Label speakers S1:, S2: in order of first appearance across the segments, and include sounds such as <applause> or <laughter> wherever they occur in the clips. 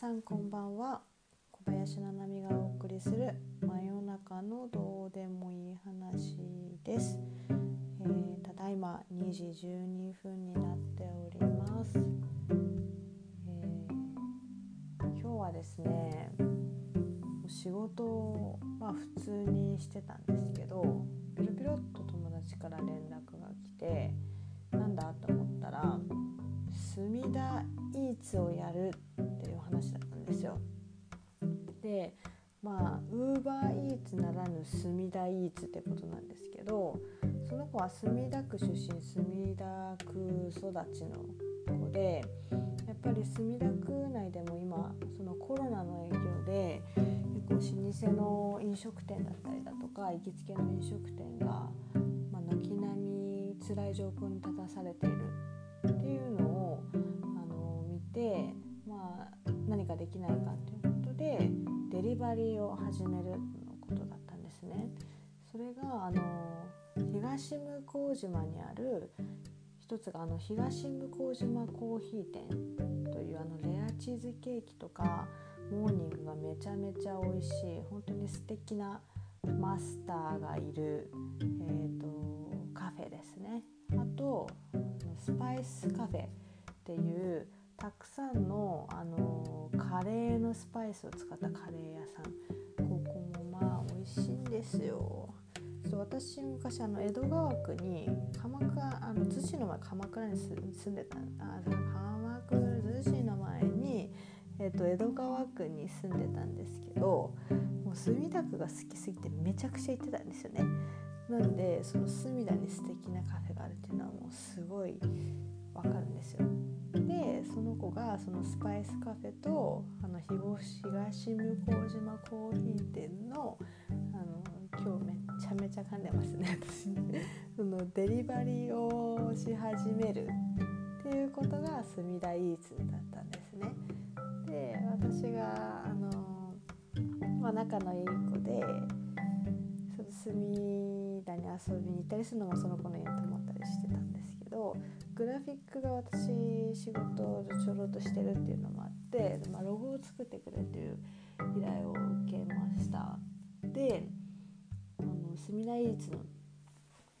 S1: さんこんばんは。小林七海がお送りする真夜中のどうでもいい話です、えーただいま2時12分になっております、えー今日はですね仕事をまあ普通にしてたんですけどピロピロっと友達から連絡が来てなんだと思ったら墨田イーツをやるですよ。でまあウーバーイーツならぬ墨田イーツってことなんですけどその子は墨田区出身墨田区育ちの子でやっぱり墨田区内でも今そのコロナの影響で結構老舗の飲食店だったりだとか行きつけの飲食店が、まあ、軒並み辛い状況に立たされているっていうのをあの見て、まあ、きないかということでデリバリーを始めるのことだったんですね。それがあの東向島にある一つがあの東向島コーヒー店というあのレアチーズケーキとかモーニングがめちゃめちゃ美味しい本当に素敵なマスターがいる、えー、とカフェですねあとスパイスカフェっていうたくさんの、あのカレーのスパイスを使ったカレー屋さん。ここもまあ美味しいんですよ。そう私昔あの江戸川区に鎌倉あの逗子の前鎌倉に住んでたあ鎌倉逗子の前に、えっと江戸川区に住んでたんですけどもう墨田区が好きすぎてめちゃくちゃ行ってたんですよね。なんでその墨田に素敵なカフェがあるっていうのはもうすごいわかるんですよ。でその子がそのスパイスカフェとあの東東向島コーヒー店のあの今日めっちゃめちゃ噛んでますね <laughs> 私そのデリバリーをし始めるっていうことが墨田イーツだったんですね。で私があの、まあ、仲のいい子でその墨田に遊びに行ったりするのもその子の家に泊まったりしてたんですけどグラフィックが私仕事をちょろっとしてるっていうのもあって、まあ、ロゴを作ってくれっていう依頼を受けました。であの墨田イーツの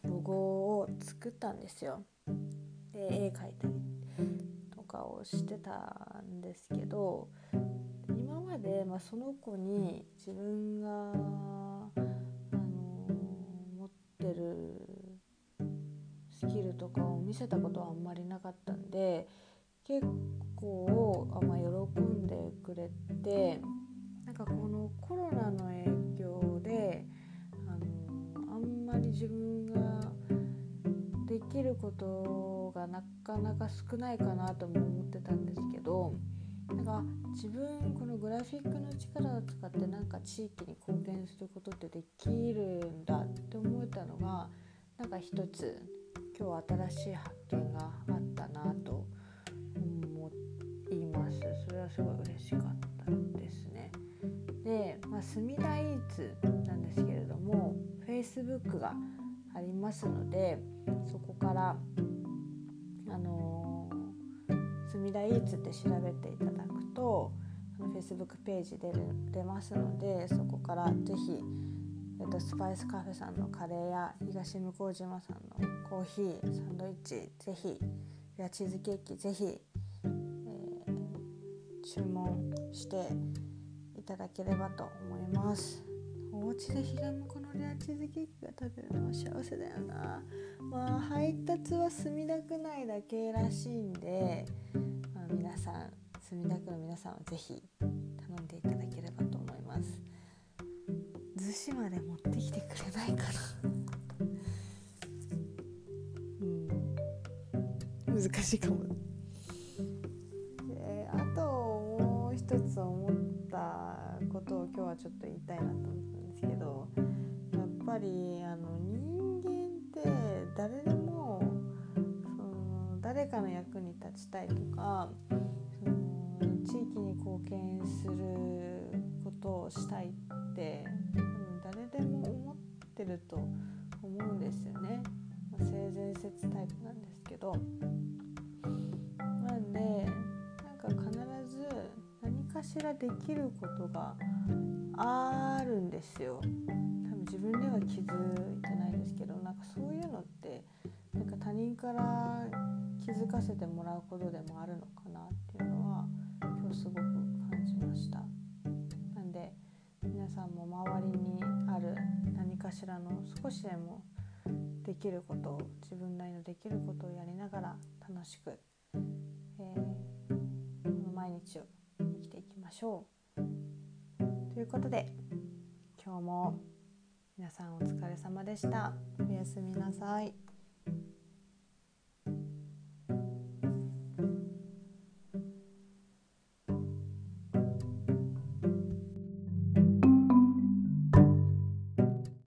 S1: ロゴを作ったんですよ。で絵描いたりとかをしてたんですけど今まで、まあ、その子に自分が、あの持ってるスキルとかを見せたことはあんまりなかったんで結構あ、まあ、喜んでくれてなんかこのコロナの影響であのあんまり自分ができることがなかなか少ないかなとも思ってたんですけどなんか自分このグラフィックの力を使ってなんか地域に貢献することってできるんだって思えたのがなんか一つ今日は新しい発見があったなと思います。それはすごい嬉しかったですね。で、まあ、墨田イーツなんですけれども Facebook がありますのでそこからあのー、墨田イーツって調べていただくと Facebook ページ出る出ますのでそこからぜひ、えっと、スパイスカフェさんのカレーや東向島さんのコーヒーサンドイッチぜひレアチーズケーキぜひ、えー注文していただければと思います。お家でひがむこのレアチーズケーキが食べるのは幸せだよなまあ配達は墨田区内だけらしいんで、まあ、皆さん墨田区の皆さんはぜひ頼んでいただければと思います逗子まで持ってきてくれないかな。うん。難しいかも。であともう一つ思ったことを今日はちょっと言いたいなと思ったんですけどやっぱりあの人間って誰でもその誰かの役に立ちたいとかその地域に貢献することをしたいってると思うんですよね。まあ性善説タイプなんですけど。なんでなんか必ず何かしらできることがあるんですよ。多分自分では気づいてないですけどなんかそういうのってなんか他人から気づかせてもらうことでもあるのかなっていうのは今日すごく感じました。なんで皆さんも周りにある何かしらの少しでもできることを自分なりのできることをやりながら楽しく、えー、この毎日を生きていきましょう。ということで今日も皆さんお疲れ様でした。おやすみなさい。